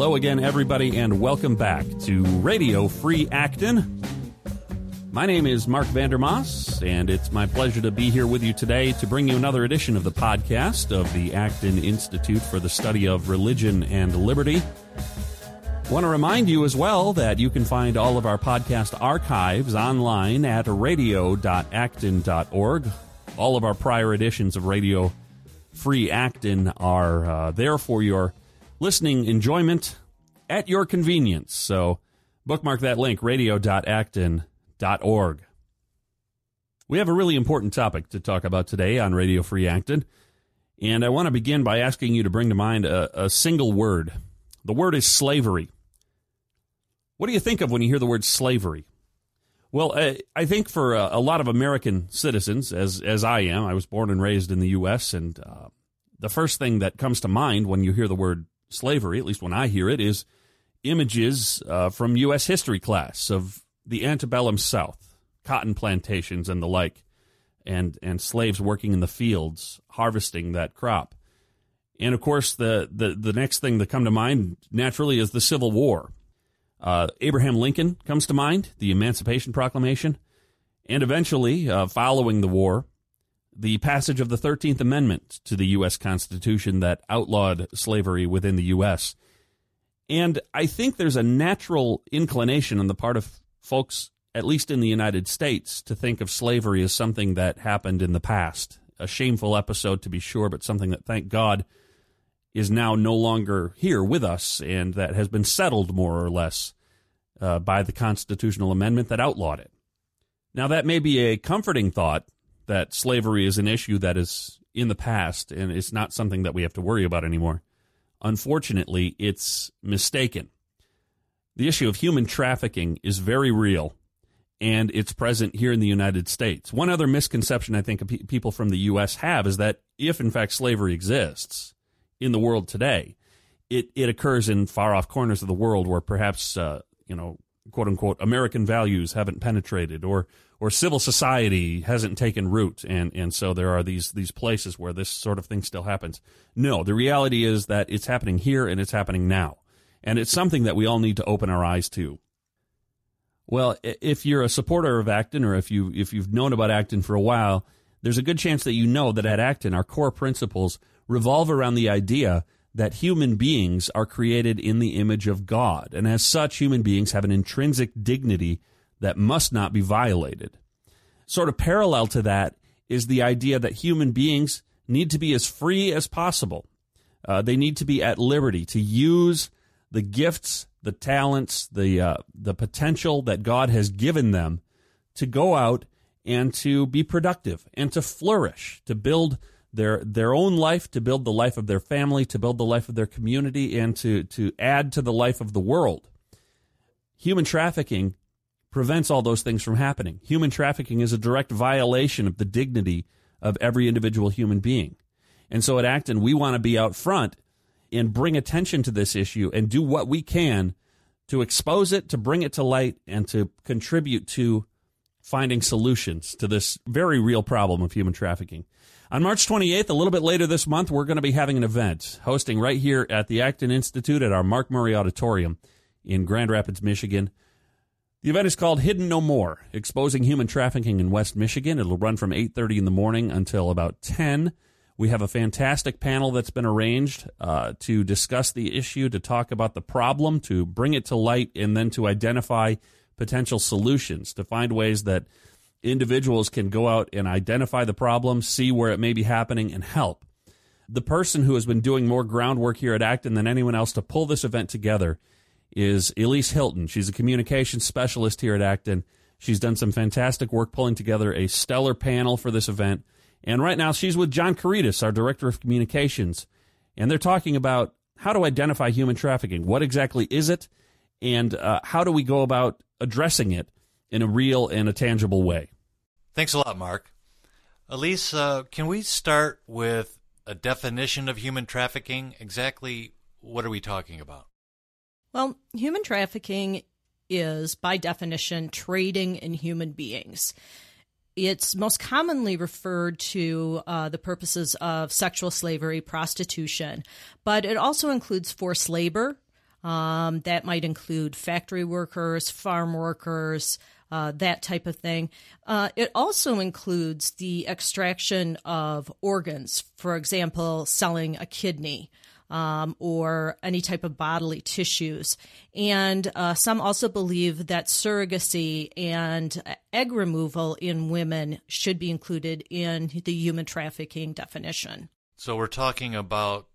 Hello again, everybody, and welcome back to Radio Free Acton. My name is Mark Vandermaas, and it's my pleasure to be here with you today to bring you another edition of the podcast of the Acton Institute for the Study of Religion and Liberty. I want to remind you as well that you can find all of our podcast archives online at radio.acton.org. All of our prior editions of Radio Free Acton are uh, there for your listening enjoyment at your convenience. So bookmark that link, radio.acton.org. We have a really important topic to talk about today on Radio Free Acton, and I want to begin by asking you to bring to mind a, a single word. The word is slavery. What do you think of when you hear the word slavery? Well, I, I think for a, a, lot of American citizens, as as I am, I was born and raised in the U.S., and uh, the first thing that comes to mind when you hear the word slavery, at least when I hear it, is images uh, from U.S. history class of the antebellum South, cotton plantations and the like, and, and slaves working in the fields harvesting that crop. And of course, the, the, the next thing that come to mind naturally is the Civil War. Uh, Abraham Lincoln comes to mind, the Emancipation Proclamation, and eventually, uh, following the war, the passage of the 13th Amendment to the U.S. Constitution that outlawed slavery within the U.S. And I think there's a natural inclination on the part of folks, at least in the United States, to think of slavery as something that happened in the past. A shameful episode, to be sure, but something that, thank God, is now no longer here with us and that has been settled more or less uh, by the constitutional amendment that outlawed it. Now, that may be a comforting thought that slavery is an issue that is in the past and it's not something that we have to worry about anymore. Unfortunately, it's mistaken the issue of human trafficking is very real and it's present here in the United States. One other misconception I think people from the U.S. have is that if, in fact, slavery exists in the world today, it, it occurs in far off corners of the world where perhaps, uh, you know, quote unquote, American values haven't penetrated or, or civil society hasn't taken root. And, and so there are these, these places where this sort of thing still happens. No, the reality is that it's happening here and it's happening now and it's something that we all need to open our eyes to. Well, if you're a supporter of Acton, or if you if you've known about Acton for a while, there's a good chance that you know that at Acton, our core principles revolve around the idea that human beings are created in the image of God, and as such, human beings have an intrinsic dignity that must not be violated. Sort of parallel to that is the idea that human beings need to be as free as possible. Uh, they need to be at liberty to use the gifts, the talents, the uh, the potential that God has given them to go out and to be productive and to flourish, to build their their own life, to build the life of their family, to build the life of their community, and to to add to the life of the world. Human trafficking prevents all those things from happening. Human trafficking is a direct violation of the dignity of every individual human being. And so at Acton, we want to be out front and bring attention to this issue and do what we can to expose it, to bring it to light, and to contribute to finding solutions to this very real problem of human trafficking. On March 28th, a little bit later this month, we're going to be having an event hosting right here at the Acton Institute at our Mark Murray Auditorium in Grand Rapids, Michigan. The event is called Hidden No More, exposing human trafficking in West Michigan. It'll run from 8:30 in the morning until about 10. We have a fantastic panel that's been arranged uh, to discuss the issue, to talk about the problem, to bring it to light, and then to identify potential solutions, to find ways that individuals can go out and identify the problem, see where it may be happening, and help. The person who has been doing more groundwork here at Acton than anyone else to pull this event together is Elise Hilton. She's a communications specialist here at Acton. She's done some fantastic work pulling together a stellar panel for this event. And right now, she's with John Couretas, our director of communications, and they're talking about how to identify human trafficking. What exactly is it, and uh, how do we go about addressing it in a real and a tangible way? Thanks a lot, Mark. Elise, uh, can we start with a definition of human trafficking? Exactly what are we talking about? Well, human trafficking is, by definition, trading in human beings. It's most commonly referred to uh, the purposes of sexual slavery, prostitution, but it also includes forced labor, Um, that might include factory workers, farm workers, uh, that type of thing. Uh, it also includes the extraction of organs, for example, selling a kidney. Um, or any type of bodily tissues. And uh, some also believe that surrogacy and egg removal in women should be included in the human trafficking definition. So we're talking about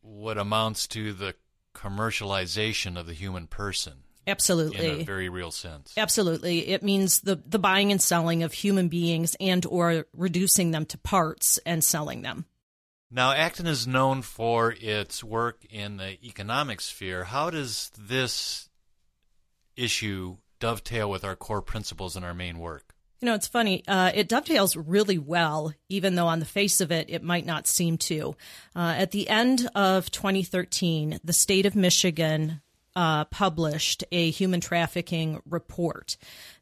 what amounts to the commercialization of the human person. Absolutely. In a very real sense. Absolutely. It means the, the buying and selling of human beings and or reducing them to parts and selling them. Now, Acton is known for its work in the economic sphere. How does this issue dovetail with our core principles in our main work? You know, it's funny. Uh, it dovetails really well, even though on the face of it, it might not seem to. Uh, at the end of 2013, the state of Michigan uh, published a human trafficking report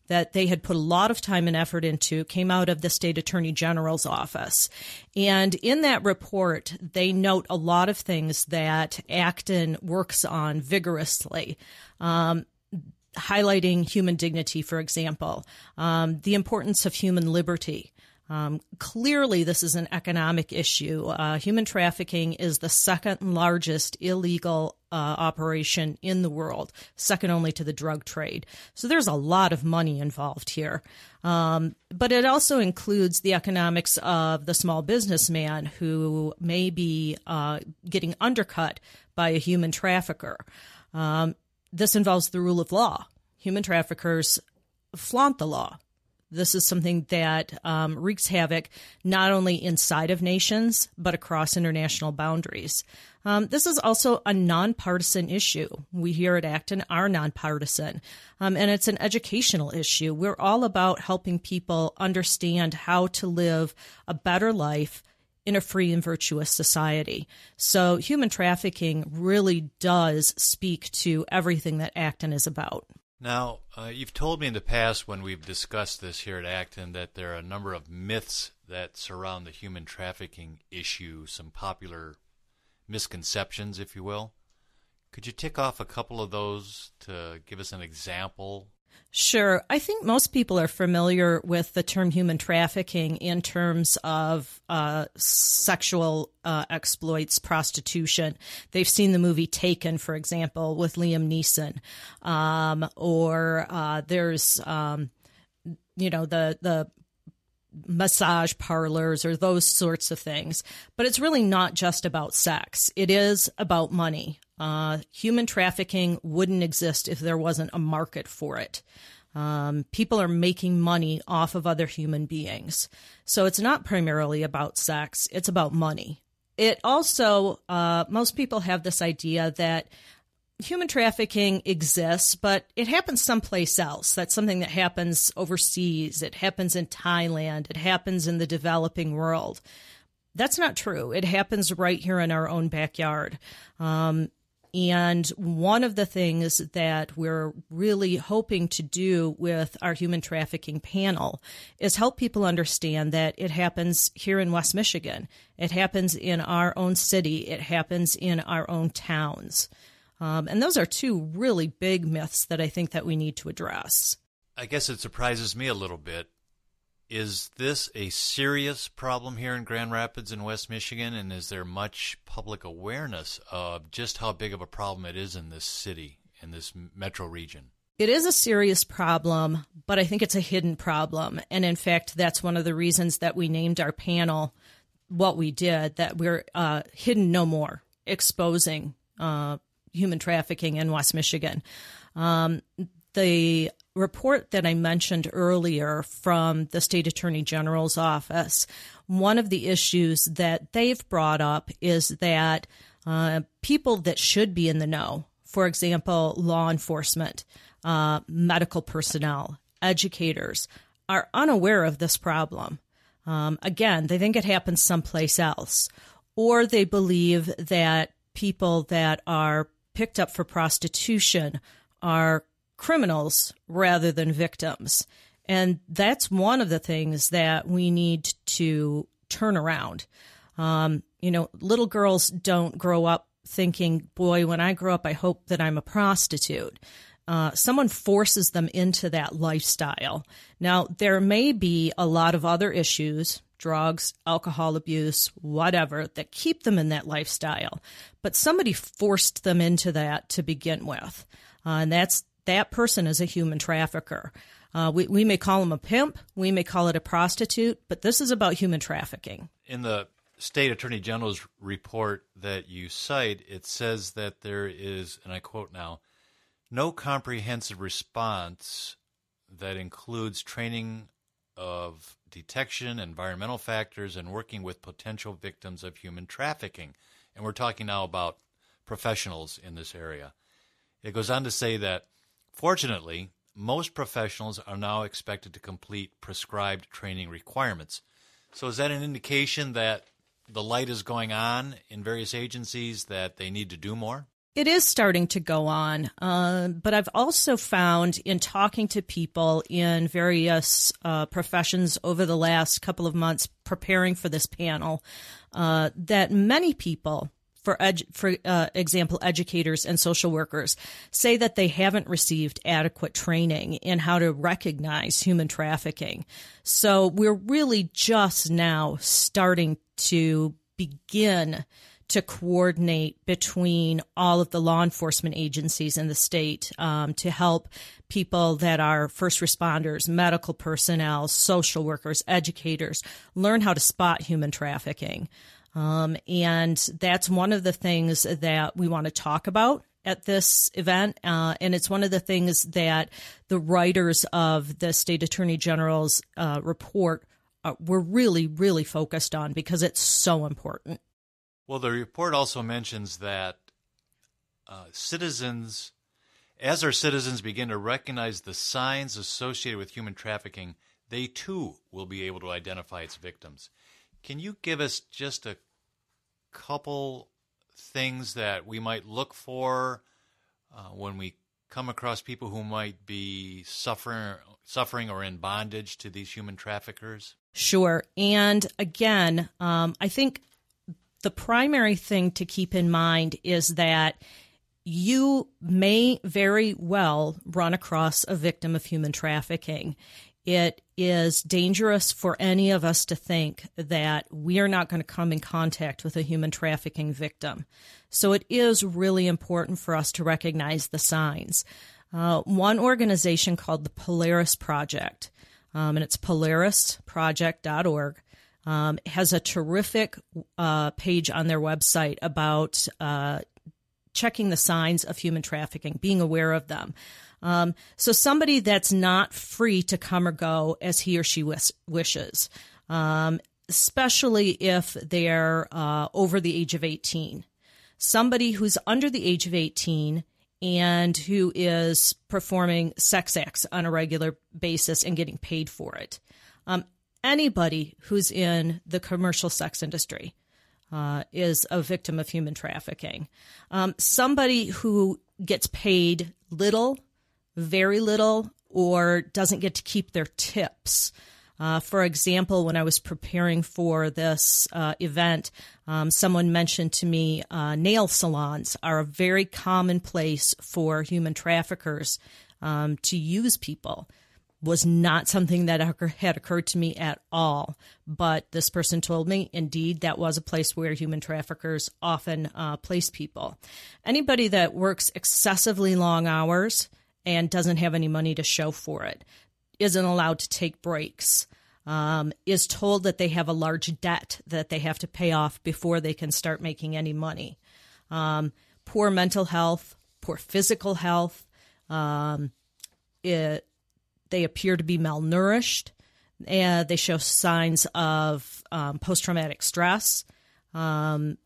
that they had put a lot of time and effort into came out of the state attorney general's office. And in that report, they note a lot of things that Acton works on vigorously. Um, highlighting human dignity, for example, um, the importance of human liberty, um, clearly, this is an economic issue. Uh, human trafficking is the second largest illegal uh, operation in the world, second only to the drug trade. So there's a lot of money involved here. Um, but it also includes the economics of the small businessman who may be uh, getting undercut by a human trafficker. Um, this involves the rule of law. Human traffickers flaunt the law. This is something that um, wreaks havoc not only inside of nations, but across international boundaries. Um, this is also a nonpartisan issue. We here at Acton are nonpartisan, um, and it's an educational issue. We're all about helping people understand how to live a better life in a free and virtuous society. So, human trafficking really does speak to everything that Acton is about. Now, uh, you've told me in the past when we've discussed this here at Acton that there are a number of myths that surround the human trafficking issue, some popular misconceptions, if you will. Could you tick off a couple of those to give us an example Sure. I think most people are familiar with the term human trafficking in terms of uh, sexual uh, exploits, prostitution. They've seen the movie Taken, for example, with Liam Neeson. Um, or uh, there's, um, you know, the, the massage parlors or those sorts of things. But it's really not just about sex, it is about money. Uh, human trafficking wouldn't exist if there wasn't a market for it. Um, people are making money off of other human beings. So it's not primarily about sex, it's about money. It also, uh, most people have this idea that human trafficking exists, but it happens someplace else. That's something that happens overseas. It happens in Thailand. It happens in the developing world. That's not true. It happens right here in our own backyard. Um, and one of the things that we're really hoping to do with our human trafficking panel is help people understand that it happens here in West Michigan. It happens in our own city. It happens in our own towns. Um, and those are two really big myths that I think that we need to address. I guess it surprises me a little bit is this a serious problem here in Grand Rapids in West Michigan? And is there much public awareness of just how big of a problem it is in this city, in this metro region? It is a serious problem, but I think it's a hidden problem. And in fact, that's one of the reasons that we named our panel what we did, that we're uh, hidden no more, exposing uh, human trafficking in West Michigan. Um, the report that I mentioned earlier from the state attorney general's office, one of the issues that they've brought up is that uh, people that should be in the know, for example, law enforcement, uh, medical personnel, educators, are unaware of this problem. Um, again, they think it happens someplace else, or they believe that people that are picked up for prostitution are criminals rather than victims. And that's one of the things that we need to turn around. Um, you know, little girls don't grow up thinking, boy, when I grow up, I hope that I'm a prostitute. Uh, someone forces them into that lifestyle. Now, there may be a lot of other issues drugs, alcohol abuse, whatever, that keep them in that lifestyle. But somebody forced them into that to begin with. Uh, and that's that person is a human trafficker. Uh, we, we may call him a pimp, we may call it a prostitute, but this is about human trafficking. In the state attorney general's report that you cite, it says that there is, and I quote now, no comprehensive response that includes training of detection, environmental factors, and working with potential victims of human trafficking. And we're talking now about professionals in this area. It goes on to say that, fortunately, most professionals are now expected to complete prescribed training requirements. So, is that an indication that the light is going on in various agencies that they need to do more? It is starting to go on, uh, but I've also found in talking to people in various uh, professions over the last couple of months preparing for this panel uh, that many people, for for uh, example, educators and social workers, say that they haven't received adequate training in how to recognize human trafficking. So we're really just now starting to begin to coordinate between all of the law enforcement agencies in the state um, to help people that are first responders, medical personnel, social workers, educators learn how to spot human trafficking. Um, and that's one of the things that we want to talk about at this event. Uh, and it's one of the things that the writers of the state attorney general's uh, report uh, were really, really focused on because it's so important. Well, the report also mentions that uh, citizens, as our citizens begin to recognize the signs associated with human trafficking, they too will be able to identify its victims. Can you give us just a couple things that we might look for uh, when we come across people who might be suffering, suffering or in bondage to these human traffickers? Sure. And again, um, I think the primary thing to keep in mind is that you may very well run across a victim of human trafficking. It is dangerous for any of us to think that we are not going to come in contact with a human trafficking victim. So it is really important for us to recognize the signs. Uh, one organization called the Polaris Project, um, and it's polarisproject.org, um, has a terrific uh, page on their website about uh, checking the signs of human trafficking, being aware of them. Um, so somebody that's not free to come or go as he or she wish, wishes, um, especially if they're uh, over the age of 18. Somebody who's under the age of 18 and who is performing sex acts on a regular basis and getting paid for it. Um, anybody who's in the commercial sex industry uh, is a victim of human trafficking. Um, somebody who gets paid little, very little, or doesn't get to keep their tips. Uh, for example, when I was preparing for this uh, event, um, someone mentioned to me uh, nail salons are a very common place for human traffickers um, to use people was not something that had occurred to me at all. But this person told me, indeed, that was a place where human traffickers often uh, place people. Anybody that works excessively long hours and doesn't have any money to show for it isn't allowed to take breaks. Um, is told that they have a large debt that they have to pay off before they can start making any money. Um, poor mental health, poor physical health. Um, it, they appear to be malnourished. And they show signs of um, post traumatic stress. Um,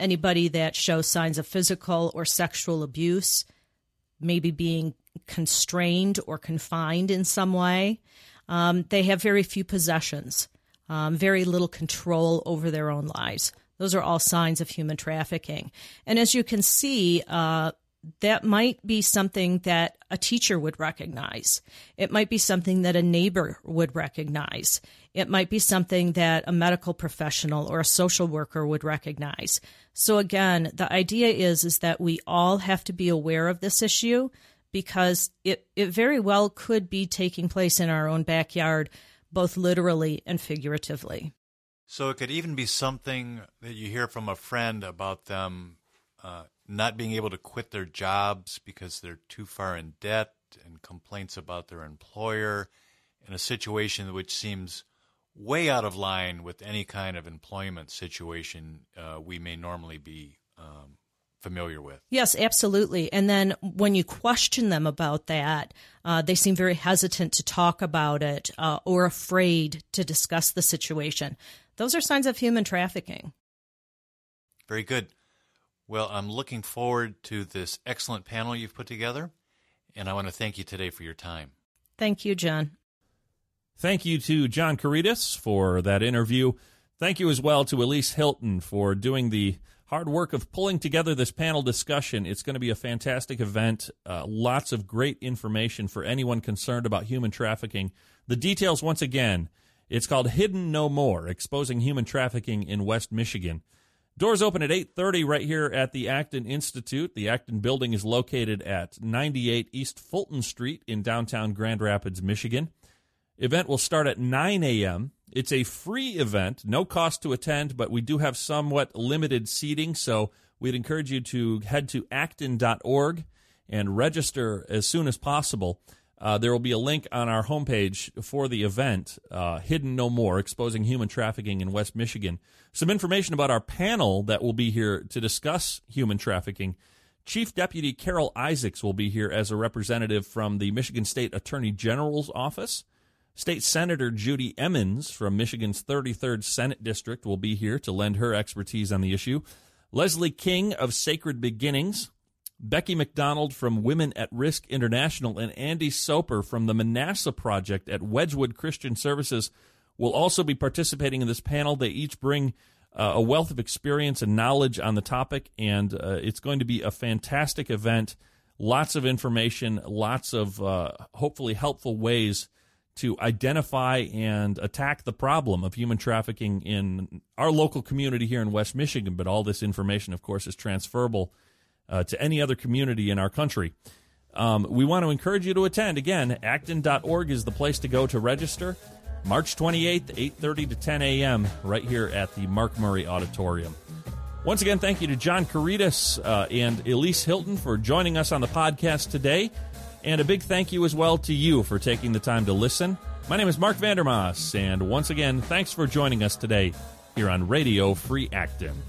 anybody that shows signs of physical or sexual abuse, maybe being constrained or confined in some way. Um, they have very few possessions, um, very little control over their own lives. Those are all signs of human trafficking. And as you can see, uh, that might be something that a teacher would recognize. It might be something that a neighbor would recognize. It might be something that a medical professional or a social worker would recognize. So again, the idea is is that we all have to be aware of this issue because it, it very well could be taking place in our own backyard, both literally and figuratively. So it could even be something that you hear from a friend about them uh, not being able to quit their jobs because they're too far in debt and complaints about their employer in a situation which seems way out of line with any kind of employment situation uh, we may normally be um, familiar with. Yes, absolutely. And then when you question them about that, uh, they seem very hesitant to talk about it uh, or afraid to discuss the situation. Those are signs of human trafficking. Very good. Well, I'm looking forward to this excellent panel you've put together, and I want to thank you today for your time. Thank you, John. Thank you to John Couretas for that interview. Thank you as well to Elise Hilton for doing the hard work of pulling together this panel discussion. It's going to be a fantastic event. Uh, lots of great information for anyone concerned about human trafficking. The details, once again, it's called Hidden No More Exposing Human Trafficking in West Michigan. Doors open at 8:30 right here at the Acton Institute. The Acton building is located at 98 East Fulton Street in downtown Grand Rapids, Michigan. Event will start at 9 a.m. It's a free event, no cost to attend, but we do have somewhat limited seating, so we'd encourage you to head to acton.org and register as soon as possible. Uh, there will be a link on our homepage for the event, uh, Hidden No More Exposing Human Trafficking in West Michigan. Some information about our panel that will be here to discuss human trafficking. Chief Deputy Carol Isaacs will be here as a representative from the Michigan State Attorney General's Office. State Senator Judy Emmons from Michigan's 33rd Senate District will be here to lend her expertise on the issue. Leslie King of Sacred Beginnings Becky McDonald from Women at Risk International, and Andy Soper from the Manasseh Project at Wedgwood Christian Services will also be participating in this panel. They each bring uh, a wealth of experience and knowledge on the topic, and uh, it's going to be a fantastic event. Lots of information, lots of uh, hopefully helpful ways to identify and attack the problem of human trafficking in our local community here in West Michigan. But all this information, of course, is transferable uh, to any other community in our country. Um, we want to encourage you to attend. Again, acton.org is the place to go to register. March 28th, 8.30 to 10 a.m., right here at the Mark Murray Auditorium. Once again, thank you to John Couretas uh, and Elise Hilton for joining us on the podcast today. And a big thank you as well to you for taking the time to listen. My name is Mark Vandermaas, and once again, thanks for joining us today here on Radio Free Acton.